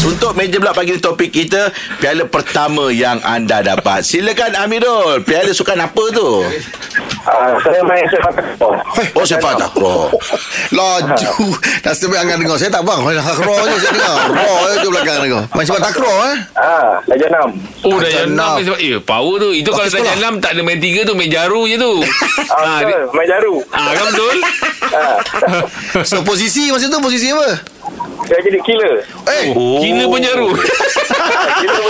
Untuk meja pula pagi ni topik kita Piala pertama yang anda dapat. Silakan Amirul. Piala sukan apa tu? Ah, saya main sepak takraw. Oh sepak takraw. Laju. Dah sebab angan dengar. Saya tak bang. Raw je saya dengar. Raw je belakang dengar. Main sepak takraw eh? Ah, Raja Enam. Oh yang enam sebab Eh power tu. Itu kalau sekolah. enam Tak ada main tiga tu Main jaru je tu. Ah, betul. Main jaru. Ah kan betul? Ah, So posisi masa tu Posisi apa saya jadi killer. Eh oh. Killer pun-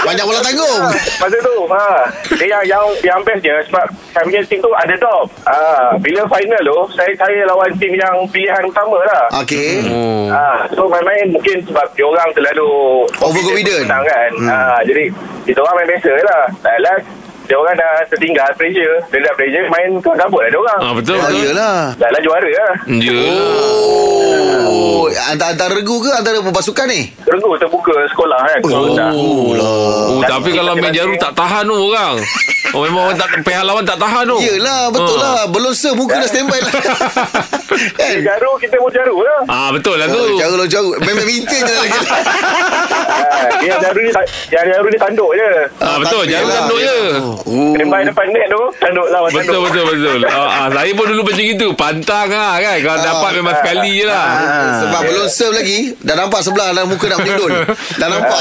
Banyak bola tanggung Masa tu, ha. Dia yang yang yang bestnya sebab kami punya team tu ada top. Ah, bila final tu, saya saya lawan tim yang pilihan utama lah. Okay Oh Ah, so main-main mungkin sebab dia orang terlalu Overconfident. kan. Hmm. Ah, jadi kita orang main biasa lah. Last dia orang dah tertinggal pressure. Dia dah pressure main ke gabut lah dia orang. Ah betul Ya betul yelah Dah lah juara lah. Ya Oh Antara, antara regu ke Antara pasukan ni Regu terbuka sekolah kan. Oh, dah. Oh Dan tapi kalau main jaru tak tahan tu orang Oh memang orang tak Pihak lawan tak tahan tu Yelah betul Ah. lah Belum se muka dah standby lah Kan jaru, kita pun jaru lah. Ah betul lah tu Oh, Cara lo jauh Main badminton je lagi Ah, dia jaru ni, yang jaru ni tanduk je. Ah betul jaru yelah. tanduk je Oh. Standby depan net tu, tanduk lawan Betul tanduk. betul betul. Ah, ah, saya pun dulu macam itu. Pantang ah kan. Kalau dapat memang sekali je lah. Ah, Sebab belum serve lagi Dah nampak sebelah Dalam muka nak menyundul Dah nampak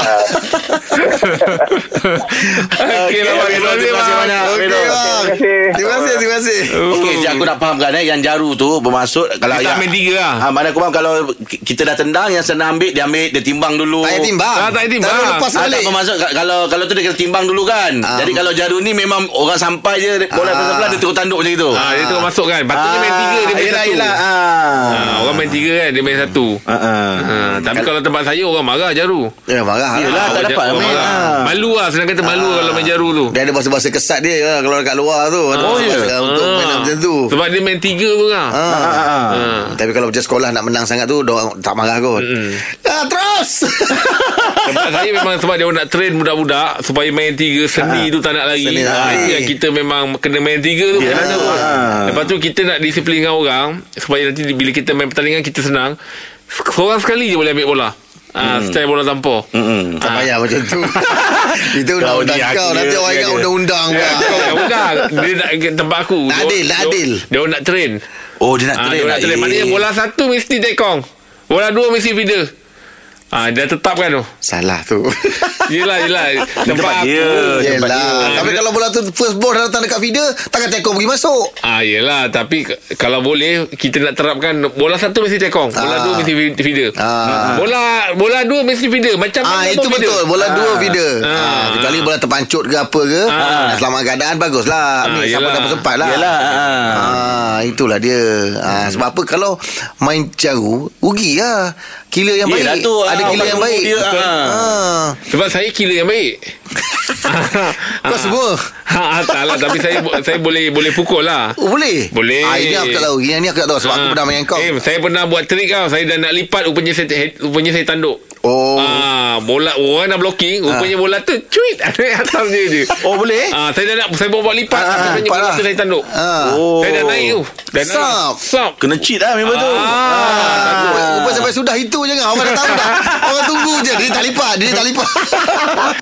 Okey lah. Terima kasih banyak Okey bang Terima kasih. Terima kasih Terima kasih Okey, jadi aku nak fahamkan eh yang jaru tu bermaksud kalau yang main tiga lah. Ha, mana aku faham kalau ki- kita dah tendang yang senang ambil dia ambil dia timbang dulu. Tak payah timbang tak payah timbang. Tak payah lepas balik tak kalau kalau tu dia kena timbang dulu kan. Jadi kalau jaru ni memang orang sampai je bola Ah. atas sebelah dia terus tanduk macam itu. Ah, dia terus masuk kan. Patutnya main tiga dia main yelah, satu. Yelah, ah. Ah, orang main tiga kan dia main satu. Ah, ah. Ah, tapi kalau tempat saya orang marah jaru. Ya marah Yelah, tak orang dapat ja- orang main. marah. Ah. Malu lah senang kata malu kalau main jaru tu. Dia ada bahasa-bahasa kesat dia lah Kalau dekat luar tu Ada Oh, ya? Untuk Ah. main macam tu Sebab dia main tiga tu kan. Ah. Ah, ah, ah. Ah. Tapi kalau macam sekolah Nak menang sangat tu tak marah kot ah, Terus Tempat saya memang sebab dia nak train budak-budak supaya main tiga seni tu tak nak lari. Ha, itu yang kita memang kena main tiga tu. Ya. Yeah. Ah. Lepas tu kita nak disiplin dengan orang supaya nanti bila kita main pertandingan kita senang. Seorang sekali je boleh ambil bola. Ah, hmm. style bola tampar. Mm-mm. Tak payah macam tu Itu undang-undang ni kau Nanti orang ingat undang-undang Ya, pula. bukan. Dia nak tempat aku. Tak adil, tak adil. Dia, orang nak train. Oh, dia nak Ah, train dia lah. nak train. Maknanya bola satu mesti tekong. Bola dua mesti feeder. Ah, dia tetapkan tu. Salah tu Yelah, yelah. Tempat Tempat dia. Tempat Yelah dia. Tapi kalau bola tu First ball dah datang dekat feeder Takkan tekong pergi masuk Ah yelah tapi kalau boleh kita nak terapkan bola satu mesti tekong, bola Ah. dua mesti fe- feeder. Ah. Bola bola dua mesti feeder. Macam Ah mana itu feeder. betul Bola dua feeder Ah. ah. Kecuali bola terpancut ke apa ke Ah. Selamat keadaan Bagus lah Ah, Ambil siapa yelah. dapat sempat lah Yelah, ah. ah, Itulah dia ah, Sebab apa Kalau main jaru Rugi lah Killer yang Yelah baik tu, Ada ah, killer yang baik dia, ah. ah. Sebab saya kira yang baik. Kau semua Ha, tak lah tapi saya saya boleh boleh pukul lah. Oh boleh Boleh. ah, Ini aku tak tahu Ini aku tak tahu Sebab aku Ah. pernah main kau Eh, saya pernah buat trik tau. Saya dah nak lipat rupanya saya rupanya saya tanduk. Oh Ah, bola orang dah blocking, rupanya bola tu cuit ada atas dia je. Oh, boleh? Ah, saya dah nak saya buat buat lipat, Ah, tapi bola lah. tu saya tanduk. ah. Oh. Saya dah naik tu. Dah naik. Sap. Sap. Kena cheat lah memang tu. Ah. Rupa sampai sudah itu jangan Orang dah tahu dah Orang tunggu je Dia tak lipat Dia tak lipat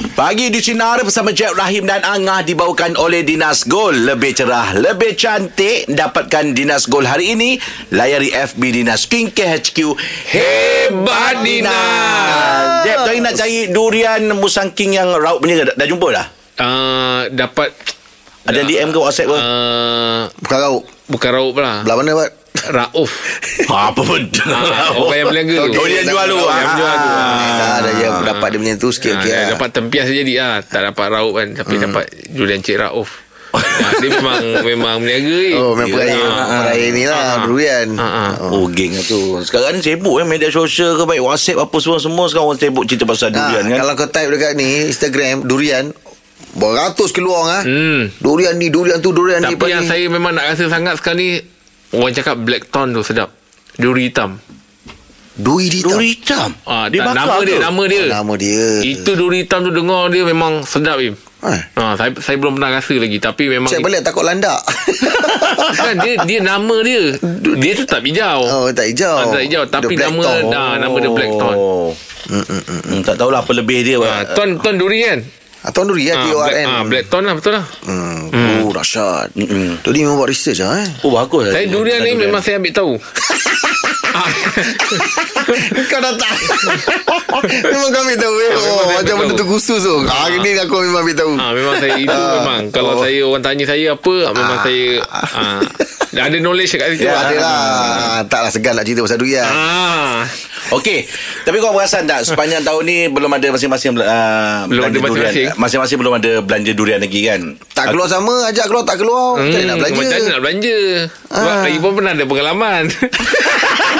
Pagi di Sinar bersama Jeb Rahim dan Angah dibawakan oleh Dinas Gold. Lebih cerah, lebih cantik. Dapatkan Dinas Gold hari ini. Layari FB Dinas Skincare HQ. Hebat Dinas. Jeb, tadi nak cari durian musang king yang raut punya? Dah, dah jumpa dah? Uh, dapat Ada DM ke WhatsApp ke? uh, Bukan rauk bukan raup lah. Belah mana Pak Rauf. Apa benda? Ah, orang yang berniaga tu. Oh, dia yang jual tu. Yang Ah, jual tu. ah. Ah, ada yang dapat dia punya tu sikit Ah, okey. dah lah. dapat tempias je jadi lah. Tak dapat raup kan. Tapi dapat julian Cik Rauf. Ah, dia memang memang berniaga eh. Oh, memang peraya, Ah, ah. peraya ni lah, Ah. durian. Ah, ah. Oh geng lah tu Sekarang ni sibuk eh Media sosial ke baik WhatsApp apa semua-semua Sekarang orang sibuk cerita pasal Ha, durian kan Kalau kau type dekat ni Instagram Durian Beratus keluar ah. Hmm. Durian ni Durian tu Durian ni Tapi yang ni. saya memang nak rasa sangat sekarang ni Orang cakap black tone tu sedap Duri hitam Duri hitam Duri hitam ah, Dia tak, bakar Nama dia ke? Nama dia Nama dia Itu duri hitam tu dengar dia memang sedap Im Eh. Ha, saya, saya belum pernah rasa lagi Tapi memang Cek balik takut landak. kan dia dia nama dia dia tu tak hijau. oh, tak hijau. Ah, tak hijau tapi The nama dah nama dia black tone. Oh. Hmm, tak tahulah apa lebih dia. Ha, ton ton duri kan? Ah, Tuan Nuri ya, Ah, T-O-R-N. black, ah, black tone lah betul lah. Hmm. Oh, dahsyat. Mm-mm. Tu dia memang buat research lah eh. Oh bagus. Saya durian ni memang saya ambil tahu. Ah, Kau dah tak Memang kami tahu eh. Ah, memang Oh, macam benda tahu. tu khusus tu Hari ni aku memang ambil tahu ah, memang saya itu Ah. memang kalau Oh. saya orang tanya saya apa ah, memang saya ah, ada knowledge kat situ. Ya, lah. ada lah Taklah segan nak cerita pasal durian Ah, Okey. Tapi kau perasan tak sepanjang tahun ni belum ada masing-masing uh, Belum ada belanja durian. masing-masing. Masing-masing belum ada belanja durian lagi kan? Tak keluar sama Ajak keluar tak keluar Macam mana nak belanja Hmm, Macam mana nak belanja Sebab Ah. lagi pun pernah ada pengalaman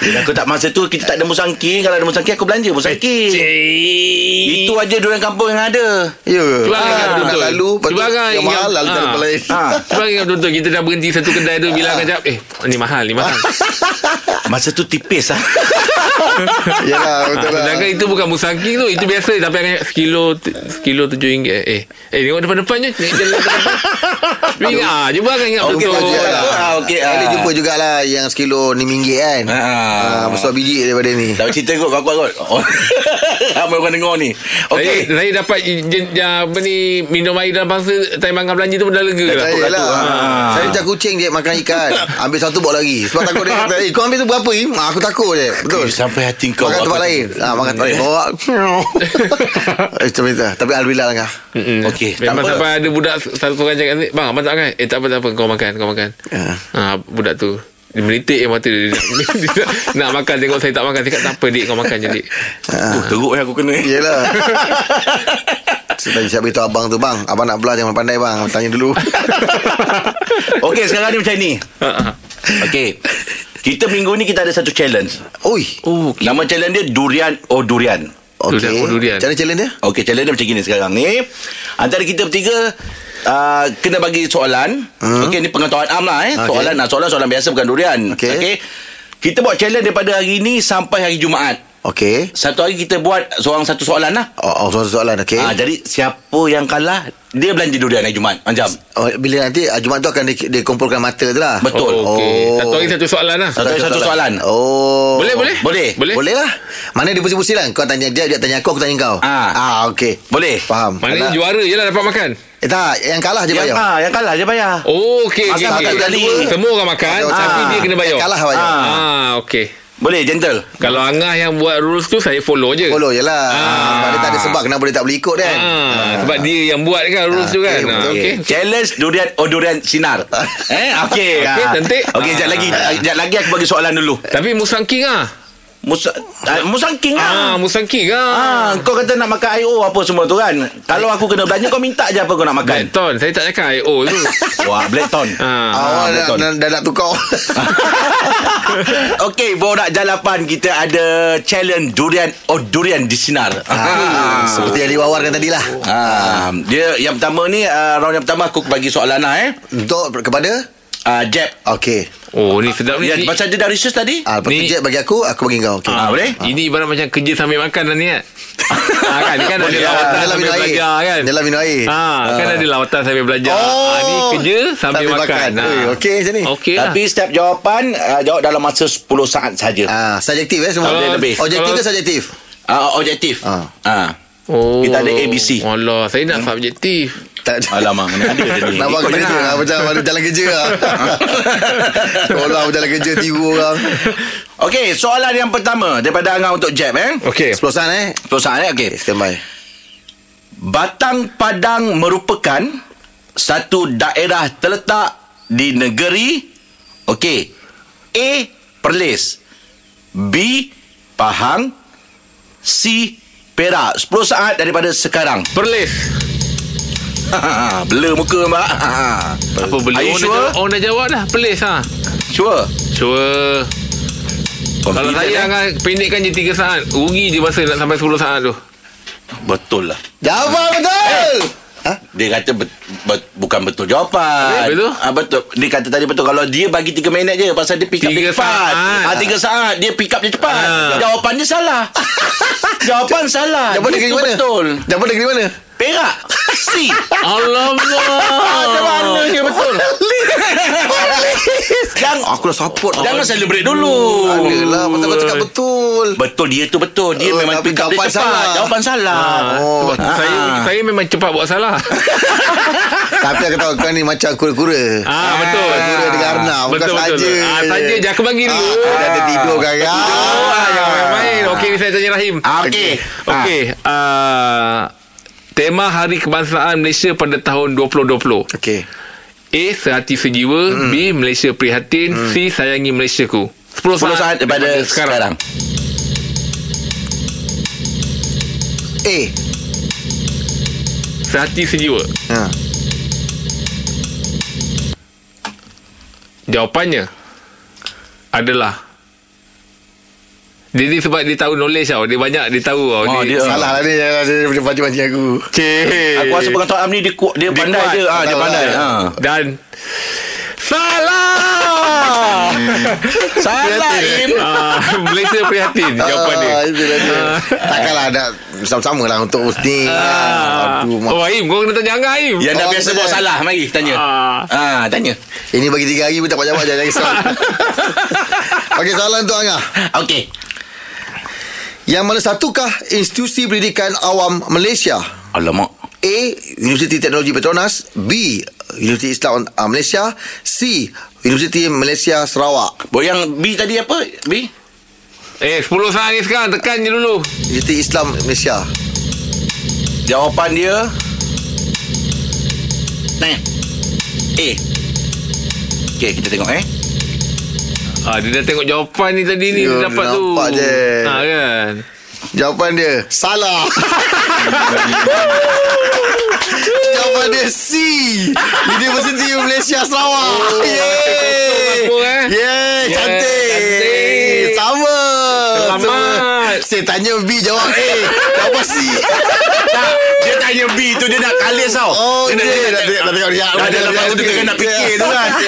Bila aku tak masa tu kita tak ada musangking. Kalau ada musangking aku belanja musangking. Itu aja durian kampung yang ada. Ya Cuba Ah, betul lalu Yang mahal Lalu ah. jalan tempat lain Ha. Cuba ingat betul-betul Kita dah berhenti satu kedai tu Bilang kejap Eh ni mahal Ni mahal Masa tu tipis lah. Yalah ha, betul lah Sedangkan itu bukan musangking tu Itu biasa Tapi akan sekilo Sekilo tujuh ringgit Eh Eh tengok depan-depan je Tapi ingat ah, Cuba kan ingat Okey, betul lah. Ah, okey, ah. Jumpa jugalah Yang sekilo RM5 kan Ah. ah, Besar biji daripada ni Tak cerita kot kau kuat kot. Oh. Ramai orang dengar ni. Okey. Okey. Saya, saya dapat jen, ya, apa ni minum air dalam bangsa time makan belanja tu pun dah lega dah. Saya lah Ah. Saya macam kucing je Makan ikan Ambil satu bawa lagi Sebab takut dia kata Eh kau ambil tu berapa Im? Ah, Aku takut je Betul Sampai hati kau. Makan tempat lain ah, Makan tempat lain Bawa Eh, Macam itu Tapi Alhamdulillah lah tak Memang apa. sampai ada budak satu orang cakap ni, Bang abang tak makan Eh tak apa tak apa Kau makan Kau makan Ah. ha, Budak tu dia menitik je mata dia, dia, nak, dia nak, nak makan Tengok saya tak makan Saya cakap tak apa dik Kau makan je dik Oh, teruk yang aku kena. Yelah Sebab siap beritahu abang tu Bang Abang nak belah Jangan pandai bang Tanya dulu Okey, sekarang ni macam ni. Okey. Kita minggu ni kita ada satu challenge. Oi Oh okay. Nama challenge dia Durian Oh Durian. Okey Durian, oh, durian. Macam mana challenge dia Okey, challenge dia macam gini sekarang ni. Antara kita bertiga uh, kena bagi soalan. Hmm. Okey, ni pengetahuan am lah eh. Soalan nak soalan soalan biasa bukan durian. Okey. Okey. Kita buat challenge daripada hari ni sampai hari Jumaat. Okey Satu hari kita buat seorang satu soalan lah. Oh, oh soalan-soalan Okey Ah, jadi siapa yang kalah dia belanja durian hari Jumaat. Macam. Oh, bila nanti ah, Jumaat tu akan di, dikumpulkan mata tu lah Betul. oh, okay. Oh. Satu hari satu soalan lah Satu hari satu soalan. Oh Boleh boleh Boleh. Boleh Boleh lah Mana dia pusing-pusing lah Kau tanya dia Dia tanya aku Aku tanya kau Ah. ah okey Boleh. Faham Maknanya Alah. juara je lah dapat makan Eh tak Yang kalah je bayar ah, yang kalah je bayar. Oh okey satu kali. Semua orang makan okey. Tapi Ah. dia kena bayar Yang kalah bayar Ah. Ah okey Boleh gentle. Kalau Angah yang buat rules tu Saya follow je Follow je lah Ah. Sebab dia tak ada sebab Kenapa dia tak boleh ikut kan Ah, sebab dia yang buat kan rules Ah, tu kan. okey, Ah, betul. Okey. Challenge durian oh durian sinar. eh. Okey, Ah. cantik. Okey, jap lagi. Jap lagi aku bagi soalan dulu. Tapi Musang King ah. Musa uh, Musang King Ah, ah. Musang King ah. Ah, kau kata nak makan IO apa semua tu kan. Kalau aku kena belanja kau minta je apa kau nak makan. Blackton. Saya tak cakap IO tu. Wah, Blackton. ah. Awak dah, betul. dah, dah nak tukar Okey, borak jalapan kita ada challenge durian oh durian di sinar. ah, Seperti yang diwawarkan tadi lah Ah, dia yang pertama ni uh, round yang pertama aku bagi soalan lah eh. Untuk kepada Uh, Jeb. Okey Oh, ni sedap ni. Ya, Ni- pasal dia dah research tadi. ah, Ni- Jack bagi aku Aku bagi kau okay. Ah, boleh? Ini ibarat macam kerja sambil makan lah ni kan. ah, kan, kan ada Boleh, lawatan lah sambil air belajar kan. Dia lah minum air Ah, kan Ah. ada lawatan sambil belajar. Oh. Ah, ni kerja sambil, makan. Ah. Ui, Okey macam ni Okey lah. Tapi setiap jawapan uh, jawab dalam masa 10 saat saja. ah, Subjektif eh semua Kalau- lebih. Objektif kalau- ke subjektif Uh, objektif. Ah. Ah. Oh. Kita ada ABC. Allah, saya nak subjektif. Tak Alamak, mana ada dia ni. Nampak kerja tengah. lah, Macam ada jalan kerja lah Sekolah berjalan kerja Tiru orang Okey, soalan yang pertama daripada Angah untuk Jeb eh. Okey. 10 saat eh Terus eh. Okey. Stand by Batang Padang merupakan satu daerah terletak di negeri okey. A. Perlis. B. Pahang. C. Perak. 10 saat daripada sekarang. Perlis. Blur muka mbak. Apa beli? Are you Orang, sure? orang dah jawab dah. Perlis ha. Sure. Sure. Kalau Confident, saya eh? akan pendekkan je 3 saat. Rugi je masa nak sampai 10 saat tu. Betul lah. Jawab betul Ha? Dia kata bet, bet, bukan betul jawapan. Tu? Ah, betul. Dia kata tadi betul kalau dia bagi 3 minit je pasal dia pick up Tiga dia cepat. saat. Ah 3 saat dia pick up dia cepat. Ah. Jawapan dia salah. Jawapan salah. Jawapan Dia negeri mana? Betul. Jawapan negeri mana? Perak. C. Alamak. Macam mana dia betul? Jangan Aku dah support Jangan celebrate dulu. Adalah Pasal kau cakap betul Betul dia tu betul. Dia Oh, memang tapi pick up dia jawapan cepat. salah. Jawapan salah. Oh Sebab saya saya memang cepat buat salah. Tapi aku tahu Kau ni macam kura-kura Ah, betul. Kura dengan Arnab Bukan Betul, betul. saja Ah, saja je. Aku bagi dulu. ah, Dah tertidur kan Ah, jangan main-main. Okey, saya tanya Rahim. Ah, Okey. Okey. ah, tema Hari Kebangsaan Malaysia pada tahun 2020. Okey A. Sehati sejiwa Hmm. B. Malaysia prihatin C. Sayangi Malaysiaku 10 10 saat daripada sekarang. A Sehati sejiwa ha. Jawapannya Adalah dia ni sebab dia tahu knowledge tau Dia banyak dia tahu tau Oh, dia- Salah lah ni Dia, dia, dia pancing-pancing aku Cik Aku rasa pengetahuan Am ni dia, kuat, dia, pandai kuat. dia. Ah, dia pandai. lah. Ha. Dan Salah Salah Im. ah, Malaysia prihatin Jawapan dia ah, Itulah dia Takkanlah ada Sama-sama lah untuk ni Ah. Aduh Oh Aim Kau kena tanya Angah Aim Yang dah Oh, biasa betul. buat salah Mari tanya Ah. Ah, Tanya Ini bagi tiga hari pun tak jawab Jangan risau Okey soalan untuk Angah Okey Yang mana satukah Institusi Pendidikan Awam Malaysia Alamak A. Universiti Teknologi Petronas B. Universiti Islam uh, Malaysia C. Universiti Malaysia Sarawak Boy yang B tadi apa? B? Eh 10 saat ni sekarang Tekan je dulu Universiti Islam Malaysia Jawapan dia Nah A Okey kita tengok eh Ah, dia dah tengok jawapan ni tadi ni Ya, dia dapat dia tu. nampak je. Ha kan. Jawapan dia Salah Jawapan dia C Universiti Malaysia Sarawak Oh, Yeay eh? Yeay Cantik cantik. Sama Selamat. Sama. Saya tanya B jawab A Jawab C tak, Dia tanya B tu Dia nak kalis tau Oh dia, dia nak- tengok dia ada lepas tu dia tengah nak fikir tu kan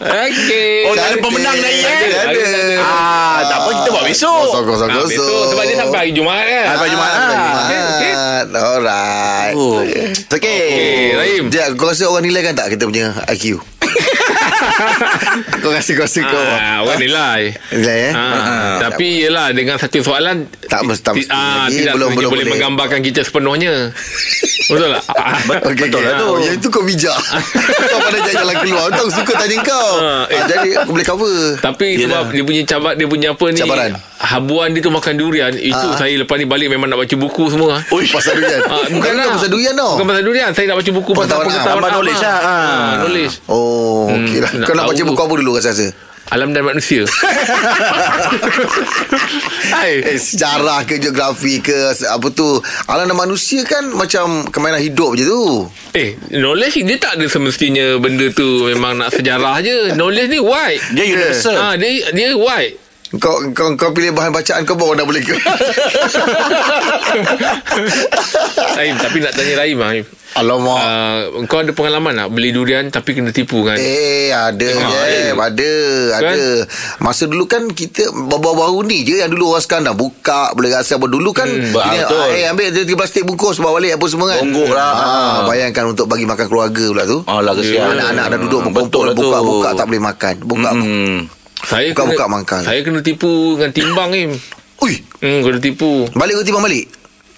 Okey. Oh tak ada pemenang lagi eh Ada, ada. Ah, tak apa kita buat besok Kosong kosong Ah, kosong besok sebab dia sampai hari Jumaat kan. Sampai Jumaat Ah, ah. Okey, okey. Alright Oh. Okey Okey, Rahim. Dia, kau rasa orang nilai kan tak kita punya IQ? kau rasa kau Ah, orang nilai. Nilai eh? Ah, tapi yelah dengan satu soalan Tak mesti- tak ti- mesti ah, lagi. tidak Belum- belum, boleh boleh. menggambarkan kita sepenuhnya. Betul tak? Ah, Okey, Betul okey. lah tu. Oh, yang itu kau bijak. kau pandai cari jalan keluar. Tahu suka tanya kau. Ah, eh. Ah, jadi aku boleh cover. Tapi Yelah. sebab dia punya cabat dia punya apa ni Cabaran. Habuan dia tu makan durian Itu Ah. saya lepas ni balik Memang nak baca buku semua Ui, pasal durian. Ah, bukan bukan lah. pasal durian tau. Bukan pasal durian Saya nak baca buku Pasal Pengetahuan Tambah am knowledge lah. Ah. Ah, Knowledge Oh, okey lah. nak Kau nak baca tu. Buku apa dulu rasa-rasa? Alam dan manusia Hai. Eh, sejarah ke geografi ke apa tu alam dan manusia kan macam kemainan hidup je tu Eh Knowledge dia tak ada semestinya Benda tu Memang nak sejarah je Knowledge ni wide Dia universal Ah, dia dia wide. kau kau kau pilih bahan bacaan kau baru dah boleh ke Rahim, tapi nak tanya Rahim. Alamak Uh, kau ada pengalaman tak beli durian tapi kena tipu kan? Eh ada je eh. Ada Ada Masa dulu kan Kita Baru-baru ni je Yang dulu orang sekarang dah buka Boleh rasa apa Dulu kan Hmm, kita, betul. Eh ambil 3 plastik bungkus Bawa balik apa semua kan Bonggok lah. ah, Bayangkan untuk bagi makan keluarga pula tu Alah kesian Anak-anak dah duduk Berkumpul lah tu. Buka-buka tak boleh makan Buka Hmm. Saya Buka-buka kena, makan. Saya kena tipu dengan timbang ni. Ui Hmm, kena tipu. Balik ke timbang balik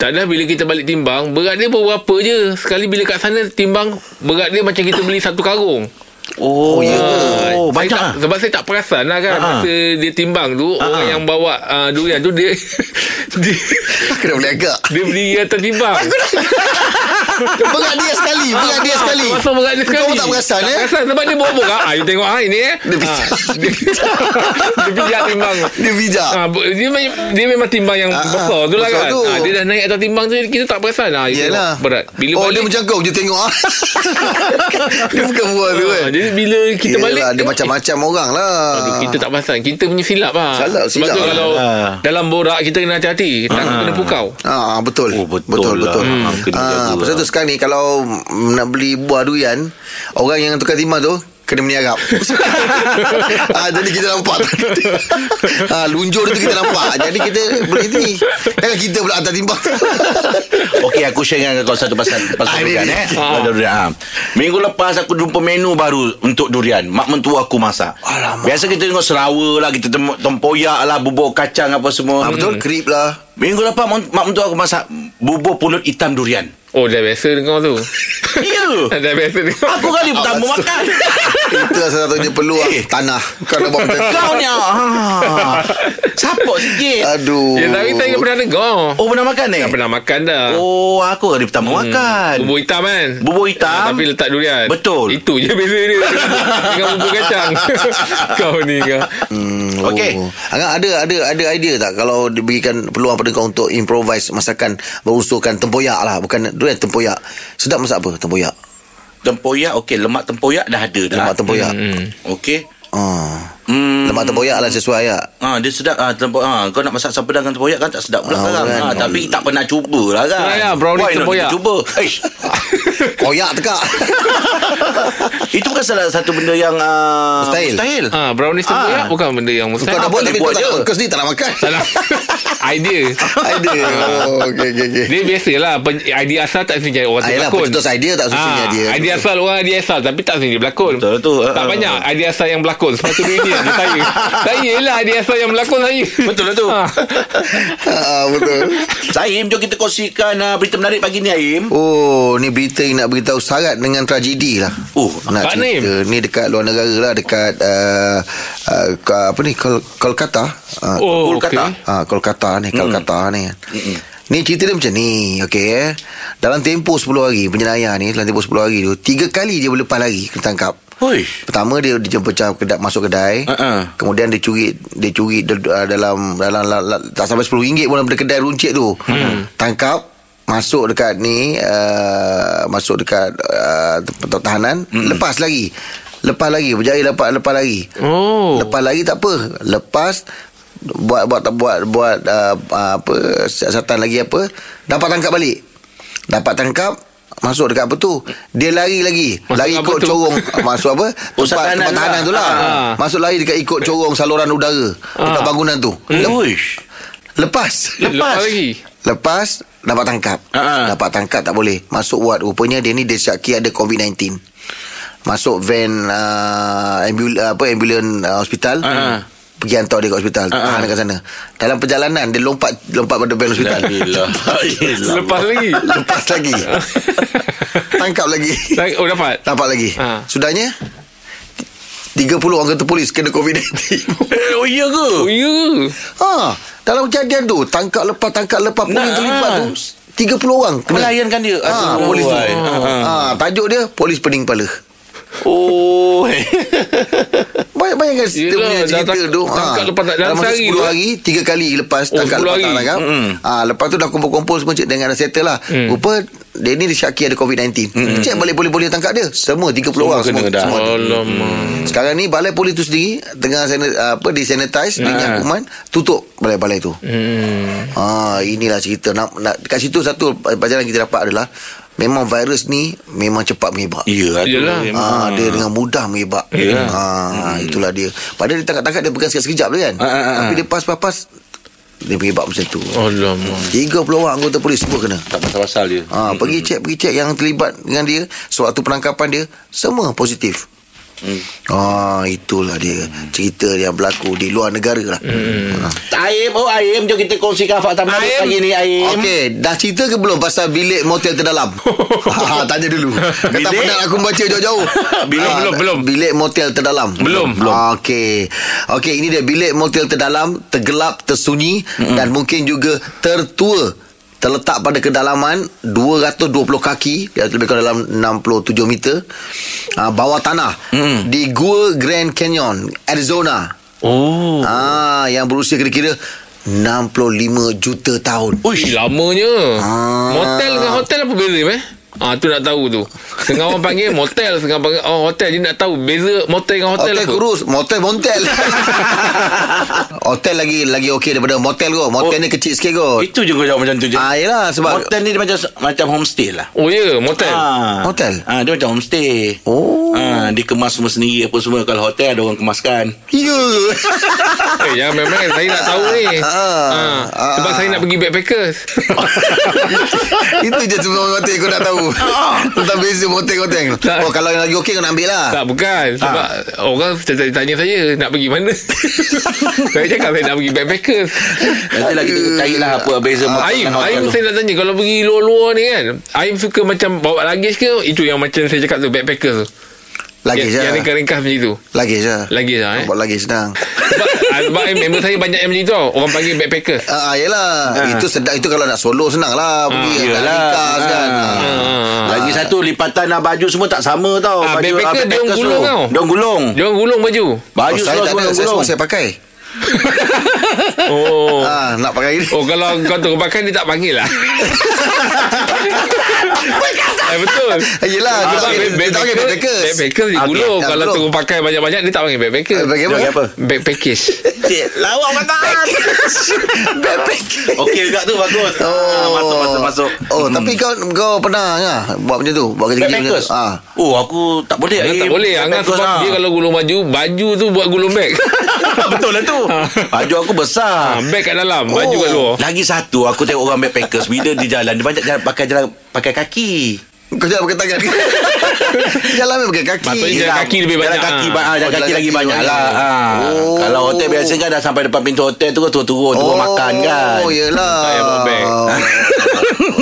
Tak ada bila kita balik timbang, berat dia berapa je. Sekali bila kat sana timbang, berat dia macam kita beli satu karung. Oh, ya ke? Ah, Oh, banyak tak, ah. Sebab saya tak perasan lah kan Ah. Masa dia timbang tu Orang yang bawa uh, durian tu Dia Dia, Kena boleh agak dia beli atas timbang Berat dia sekali Berat dia sekali Masuk berat dia sekali Kau tak perasan tak eh perasan sebab dia borak ah, You tengok ah, ini eh Dia pijak. Ah, dia, dia pijak timbang Dia bijak Ah, dia, dia memang timbang yang Ah, besar tu lah kan. tu. Ah, dia dah naik atas timbang tu kita tak perasan. Ah, Yelah berat. Bila Oh balik, dia macam kau Je tengok ah. Dia suka buat tu kan ah, jadi bila kita Yelah, balik Dia tengok, macam-macam orang lah eh, aduh, kita tak perasan. Kita punya silap lah. Silap, Sebab silap tu lah. kalau Ah. dalam borak kita kena hati-hati. Tangan kena pukau. Ah betul. Oh, betul betul lah. betul. Hmm, Ah lah. pasal tu sekarang ni kalau nak beli buah durian, orang yang tukar timbang tu kena meniarap. ah jadi kita nampak. ah lunjur tu kita nampak. Jadi kita beli ni. Jangan kita pula atas timbang. Okey aku share dengan kau satu pasal pasal Ah, durian eh. Pasal durian. Ha. Minggu lepas aku jumpa menu baru untuk durian. Mak mentua aku masak. Alamak. Biasa kita tengok serawa lah, kita tem- tempoyak lah, bubur kacang apa semua. Ah betul krip lah. Minggu lepas mak mentua aku masak bubur pulut hitam durian. Oh dah biasa dengan tu. Ya. dah biasa dengan. Aku kali pertama Ah, makan. Itu lah salah satunya peluang Eh. tanah. Kau nak buat macam. Kau ni ah. Sapok sikit. Aduh. Ya tapi saya pernah dengar. Oh pernah makan eh? Dah pernah makan dah. Oh aku kali pertama makan. Bubur hitam kan Bubur hitam. Ah, Tapi letak durian Betul. Itu je beza dia Dengan bubur kacang Kau ni kau Hmm, Okey. Angah ada ada ada idea tak kalau diberikan peluang pada kau untuk improvise masakan berunsurkan tempoyak lah bukan durian tempoyak. Sedap masak apa tempoyak? Tempoyak okey, lemak tempoyak dah ada dah. Lemak tempoyak. hmm. Okey. Ah. Hmm. Lemak tempoyak lah sesuai ya. Ah dia sedap ah tempoyak ah kau nak masak sampai dengan tempoyak kan tak sedap pula Ah, kan. kan. Ah, tapi tak pernah cuba lah kan. Try lah, brownies Why tempoyak. cuba. Eish. Koyak tekak. Itu kan salah satu benda yang uh, Mustahil. mustahil. ha, Brownies Ah. tempoyak Bukan benda yang kau mustahil dah apa buat dia tapi buat kau tak je? kau sendiri tak nak makan. Salah Idea idea. Oh, okey okey okey. Dia biasalah pen- Idea asal tak sini orang Ah, tu yelah, berlakon pencetus idea tak semestinya dia. Idea asal orang idea asal Tapi tak sini dia berlakon Betul tu. Tak banyak idea asal yang berlakon Sebab tu ini dia saya Saya lah idea asal yang berlakon saya Betul lah tu. Ha. Ah, betul. Saim, jom kita kongsikan uh, berita menarik pagi ni Aim. Oh, ni berita yang nak beritahu syarat dengan tragedi lah. Oh, nak ni? cerita. Ni dekat luar negara lah, dekat uh, uh, apa ni, Kol Kolkata. Uh, Oh Kolkata. okay. Ah, Kolkata ni, Kolkata ni. Ni cerita dia macam ni, okey eh. Dalam tempoh 10 hari penjenayah ni, dalam tempoh 10 hari tu, tiga kali dia boleh lepas lari kena tangkap. Oi. Pertama dia dia pecah kedai masuk kedai. Uh-uh. Kemudian dia curi dia curi uh, dalam dalam la, la, tak sampai RM10 pun daripada kedai runcit tu. Hmm. Tangkap masuk dekat ni uh, masuk dekat uh, tempat tahanan hmm. lepas lagi. Lepas lagi berjaya lepas lepas lagi. Oh Lepas lagi tak apa. Lepas buat buat buat buat uh, apa siasatan lagi apa dapat tangkap balik. Dapat tangkap masuk dekat apa tu dia lari lagi Masuk lari ikut tu? corong masuk apa tempat, tahanan tempat tahanan lah. tu lah Ah. masuk lari dekat ikut corong saluran udara dekat Ah. bangunan tu Lep- Oi. lepas Lepas lagi lepas dapat tangkap Ah. dapat tangkap tak boleh masuk ward rupanya dia ni dia syaki ada COVID-19 masuk van uh, ambul, apa ambulan uh, hospital Ah. Pergi hantar dia ke hospital Ah, ah. tahan dekat sana dalam perjalanan dia lompat lompat pada van hospital Alhamdulillah. Lepas lagi lepas lagi tangkap lagi Oh dapat dapat lagi Ah. sudahnya 30 anggota polis kena COVID-19 Eh, oh iya ke? Oh ya ha, dalam kejadian tu tangkap lepas tangkap lepas polis Nah. terlibat tu 30 orang kena Melayankan dia. Ha, polis tu. wai. Ha, tajuk dia polis pening kepala. Oh. Banyak-banyak kan dia punya dah cerita tu. tangkap lepas tak- dalam masa sehari 10 tu, eh? hari, 3 kali lepas Oh, tangkap 10 lepas hari. tak tangkap. Mm-mm. Ha, lepas tu dah kumpul-kumpul semua cik dengan dah settle lah. Hmm. Rupa dia ni disyaki ada COVID-19. Cek balik polis-polis tangkap dia. Semua 30 Semua orang kena semua. dah. semua. Alamak Sekarang ni balai polis tu sendiri tengah apa di sanitize Ha. minyak kuman tutup balai-balai tu. hmm. Ah, inilah cerita. Nak, nak, kat situ satu pelajaran kita dapat adalah memang virus ni memang cepat menyebar. Ya, tu Yelah. memang. Ah, dia dengan mudah menyebar. Ya. Ah, itulah dia. Padahal dia tangkap-tangkap dia pegang sekejap-sekejap tu kan. Ah, ah. Tapi dia pas-pas dia menyebar macam tu. Alamak 30 orang anggota polis semua kena. Tak pasal-pasal dia. Ah, pergi cek pergi cek yang terlibat dengan dia sewaktu penangkapan dia semua positif. Hmm. Ah, itulah dia cerita yang berlaku di luar negara lah. Hmm. Ah. Aim, oh Aim, jom kita kongsikan fakta menarik Aim. pagi ni Aim. Okey, dah cerita ke belum pasal bilik motel terdalam? ha, tanya dulu. Kata penat aku baca jauh-jauh. Belum, Ah, belum, belum. Bilik motel terdalam. Belum. Belum. Okey. Okey, ini dia bilik motel terdalam, tergelap, tersunyi mm-hmm. dan mungkin juga tertua terletak pada kedalaman 220 kaki lebih kurang dalam 67 meter uh, bawah tanah Hmm. di Gua Grand Canyon Arizona Oh. ah yang berusia kira-kira 65 juta tahun Uish, lamanya. Ah. Motel dengan hotel apa beza, eh? Ah tu nak tahu tu. Setengah orang panggil motel, setengah panggil oh hotel dia nak tahu beza motel dengan hotel, Hotel kurus Motel montel Hotel lagi Lagi okey daripada motel kot Motel Oh. ni kecil sikit kot Itu je kau jawab macam tu je. Ah, yelah sebab Hotel ni dia macam macam homestay lah. Oh ya, yeah, motel. Ah. Hotel? Ah, dia macam homestay. Oh. Ah, dia kemas semua sendiri apa semua. Kalau hotel ada orang kemaskan. Ya Eh, jangan main-main. Saya nak tahu ni. Ah. Ah, sebab Ah. saya nak pergi backpackers. Itu je semua hotel kau nak tahu Tentang beza hotel-hotel Tak. Oh kalau yang lagi okey kau nak ambil lah tak, bukan. Sebab orang tanya, tanya saya nak pergi mana. saya cakap saya nak pergi backpackers. Nanti lah kita carilah apa beza motel Aim, Aim saya nak tanya Kalau pergi luar-luar ni kan Aim suka macam Bawa luggage ke Itu yang macam saya cakap tu Backpackers tu Lagi yang, je yang ringkas-ringkas macam itu. Lagi je Lagi je eh? Buat lagi senang. Sebab, ah, sebab member saya banyak yang macam itu Orang panggil backpackers Ah, yelah. Itu sedap. Itu kalau nak solo senang lah. Pergi Ah, yelah. ringkas kan. Ah. Lagi satu lipatan dan baju semua tak sama tau. Ah, baju backpacker dia orang backpackers gulung tau. Dia orang gulung. Dia orang gulung baju. Baju Oh, saya tak ada. Saya semua saya pakai. Oh. Ah, Nak pakai ni Oh kalau kau tu pakai Dia tak panggil lah Betul Yelah Ah, Dia tak dia tak backpackers Backpackers dia Ah, gulung tak Kalau gulung. tu pakai banyak-banyak Dia tak panggil backpacker pakai apa? Backpackers lawak matan. Okey juga tu bagus. Ah, masuk masuk masuk. Oh tapi kau kau pernah Buat macam tu Buat kerja-kerja macam tu ah. Oh, aku tak boleh. Dia Eh, tak boleh Angah backpackers sebab lah. dia kalau gulung baju Baju tu buat gulung beg Betul lah tu. Baju aku besar. Beg kat dalam Baju kat luar Lagi satu aku tengok orang backpackers bila dia jalan dia banyak jalan pakai jalan pakai kaki. Kau jangan pakai tangan Jalan memang pakai kaki Patutnya jalan kaki lebih Jalan banyak, kaki, ah. ba- ah, jalan Oh, kaki jalan lagi kaki banyak lah. Ah. Oh. Kalau hotel biasa kan dah sampai depan pintu hotel tu kan turun-turun turun makan kan. Oh yelah Tak payah bawa beg.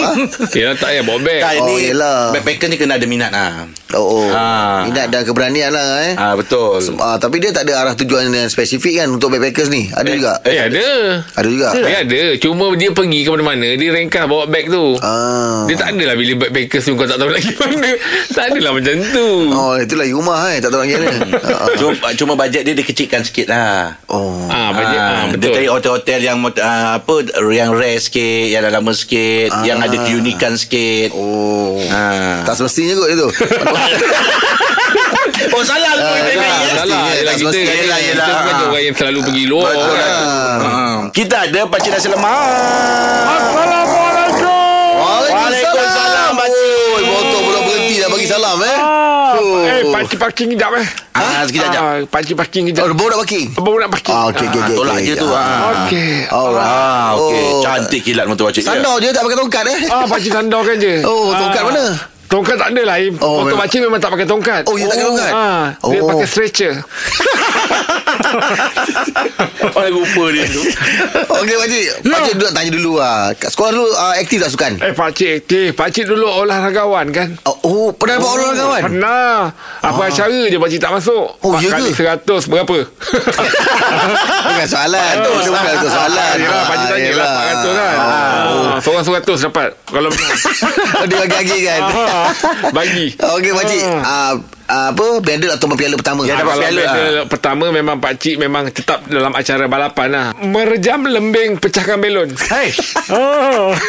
Yelah tak payah bawa beg Tak, Oh, ni yelah. backpacker ni kena ada minat ah. Oh, oh. Ah. Minat dan keberanian lah eh Ah betul. Ah, tapi dia tak ada arah tujuan yang spesifik kan untuk backpackers ni. Ada juga. Eh ada Ada juga. Dia ada Cuma dia pergi ke mana-mana Dia ringkas bawa beg tu Ah. Dia tak adalah Bila backpackers tu Kau tak tahu lagi mana Tak adalah macam tu Oh, itulah rumah eh, tak tahu lagi mana. Cuma, cuma bajet dia dikecilkan sikit lah. Oh. Ah, banyak, ah, Dia betul. cari hotel-hotel yang uh, apa yang rare sikit, yang dah lama sikit, Ah. yang ada keunikan sikit. Oh. Ha. Tak semestinya kot itu. Oh salah Ah. Tak salah Yelah tak kita. Kita Yelah, yelah. bukan Ah. orang yang selalu pergi luar Betul lah. Ah. Ha. Kita ada pakcik nasi lemak. Waalaikumsalam, Oh. Pakcik parking kejap eh. Ah, sekejap sekejap. Ah, pakcik parking Oh, kejap. baru nak parking. Baru nak parking. Ah, okey okey Ah, okey. tolak okey. je tu. Ah. Okey. Alright. Ah, okey. Oh. Cantik kilat motor pakcik. Sandar je tak pakai tongkat eh. Ah, pakcik sandarkan je. Oh, tongkat Ah. mana? Tongkat tak ada lah. Im. Oh, Motor memang- pakcik memang tak pakai tongkat. Oh, dia tak pakai tongkat? Ah, dia Oh. pakai stretcher. Oh, lupa dia tu. Okey pakcik. Ya. Pakcik duduk tanya dulu ah. Kat sekolah dulu ah, aktif tak sukan? Eh, pakcik aktif. Pakcik dulu olahragawan kan? Oh, oh pernah dapat orang kawan? Pernah. Apa acara je pakcik tak masuk. Oh, ya ke? seratus berapa? Bukan soalan tu. Bukan tu soalan. Yelah, pakcik Ah, tanya lah. yelah. 400 kan? Ah, Seorang seratus dapat. Kalau menang. Oh, Dia bagi-bagi kan. Ah, Bagi. Okey pakcik. Ah, ah, apa medal atau piala pertama? Ya, dapat Kalau piala lah. pertama memang Pak Cik memang tetap dalam acara balapan lah. Merejam lembing pecahkan belon. Hei, Oh.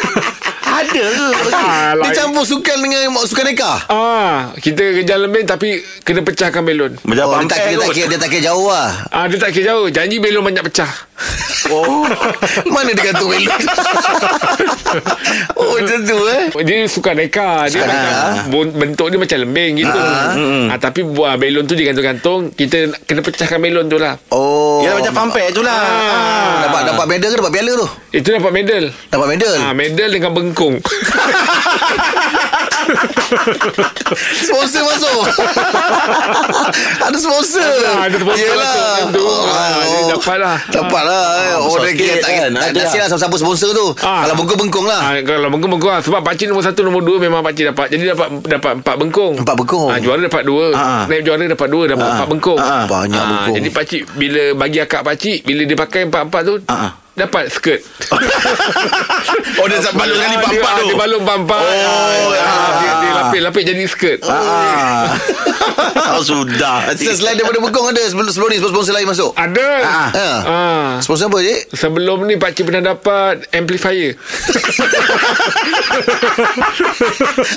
ada ke? Ah, Dia like- campur sukan dengan sukan reka. Ah, kita kejar lembing tapi kena pecahkan belon. Macam Oh, dia tak kira, tak kira, dia tak kira jauh lah. Ah, dia tak kira jauh. Janji belon banyak pecah. Oh. Mana dia gantung belon? oh, macam tu eh. Dia suka reka. Dia macam, bon- bentuk dia macam lembing gitu. Ah, tapi buah belon tu digantung-gantung. Kita kena pecahkan belon tu lah. Oh. Ya macam fanfare tu lah. Ah. Dapat dapat medal ke dapat piala tu? Itu dapat medal. Dapat medal. Ah, medal dengan bengkung. Sponsor masuk. ada sponsor. Ah, ada sponsor Yelah. masuk. Ah, dia dapat lah. Dapat lah. eh. Oh, besar dia kira tak, kan. tak, Ada tak siap lah siapa sponsor tu. Ah. Kalau bengkung-bengkung lah. Ah, kalau bengkung-bengkung lah. Sebab pakcik nombor satu, nombor dua memang pakcik dapat. Jadi dapat dapat empat bengkung. Empat bengkung. Ah, juara dapat dua. Ah. Naib juara dapat dua, dapat Ah. empat bengkung. Ah. Banyak Ah, bengkung. Jadi pakcik bila bagi akak pakcik, bila dia pakai empat-empat tu, Ah, ah. Dapat skirt. Oh dia balut sekali Ah, pampak dia, tu Dia balut pampak. Oh, ah, ah. dia, dia lapis-lapis jadi skirt. Ah. oh, sudah Se- Selain daripada Bekong ada sebelum, sebelum ni sponsor lain masuk. Ada. Ah. Ha. Ah. Sponsor apa je? Sebelum ni Pakcik pernah dapat amplifier.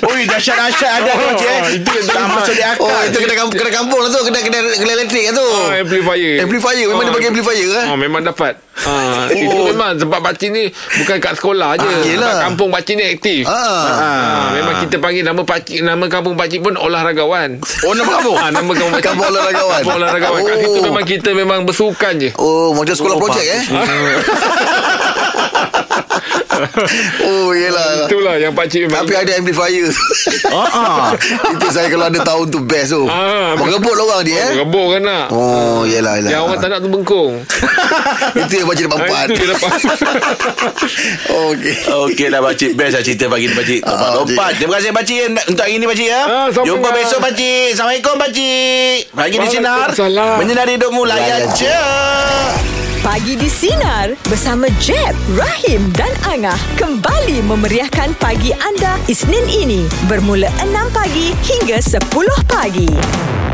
Oi dahsyat-dahsyat ada tu je Oh, itu yang Tak masuk di akal Oh, itu kedai kampung, kedai kampung lah tu. Kedai, kedai, kedai elektrik lah tu. Ah, amplifier. Amplifier. Memang dia Ah. bagi amplifier kan? Ah, memang dapat. Ah, itu memang sebab pakcik ni bukan kat sekolah je. Ah, yelah. Kat kampung pakcik ni aktif. Ah. Ah, memang kita panggil nama pakcik nama kampung pakcik pun olahragawan. Oh nama kamu Ah, nama kampung pakcik. Kampung olahragawan. Kampung olahragawan. Kat Oh. situ memang kita memang bersukan je. Oh, macam sekolah Oh, projek eh? oh, yelah. Itulah yang pakcik memang Tapi ada amplifier. Ah, ah. Itu saya kalau ada tahun tu best tu. Ah, Mengebut lah orang dia eh. Rebuk kan nak. Oh, yelah, yelah. Yang orang tak nak tu bengkung. Itu yang macam dapat Ah, empat. Itu dia dapat. Okey. Okey dah pakcik Best lah cerita pagi ni pakcik Ah, Lompat-lompat Terima kasih pakcik Untuk hari ni pakcik ya Ah, Jumpa lah. besok pakcik Assalamualaikum pakcik Pagi di Sinar. Menyinari hidupmu Layan je Pagi di Sinar bersama Jeb, Rahim dan Angah kembali memeriahkan pagi anda Isnin ini bermula 6 pagi hingga 10 pagi.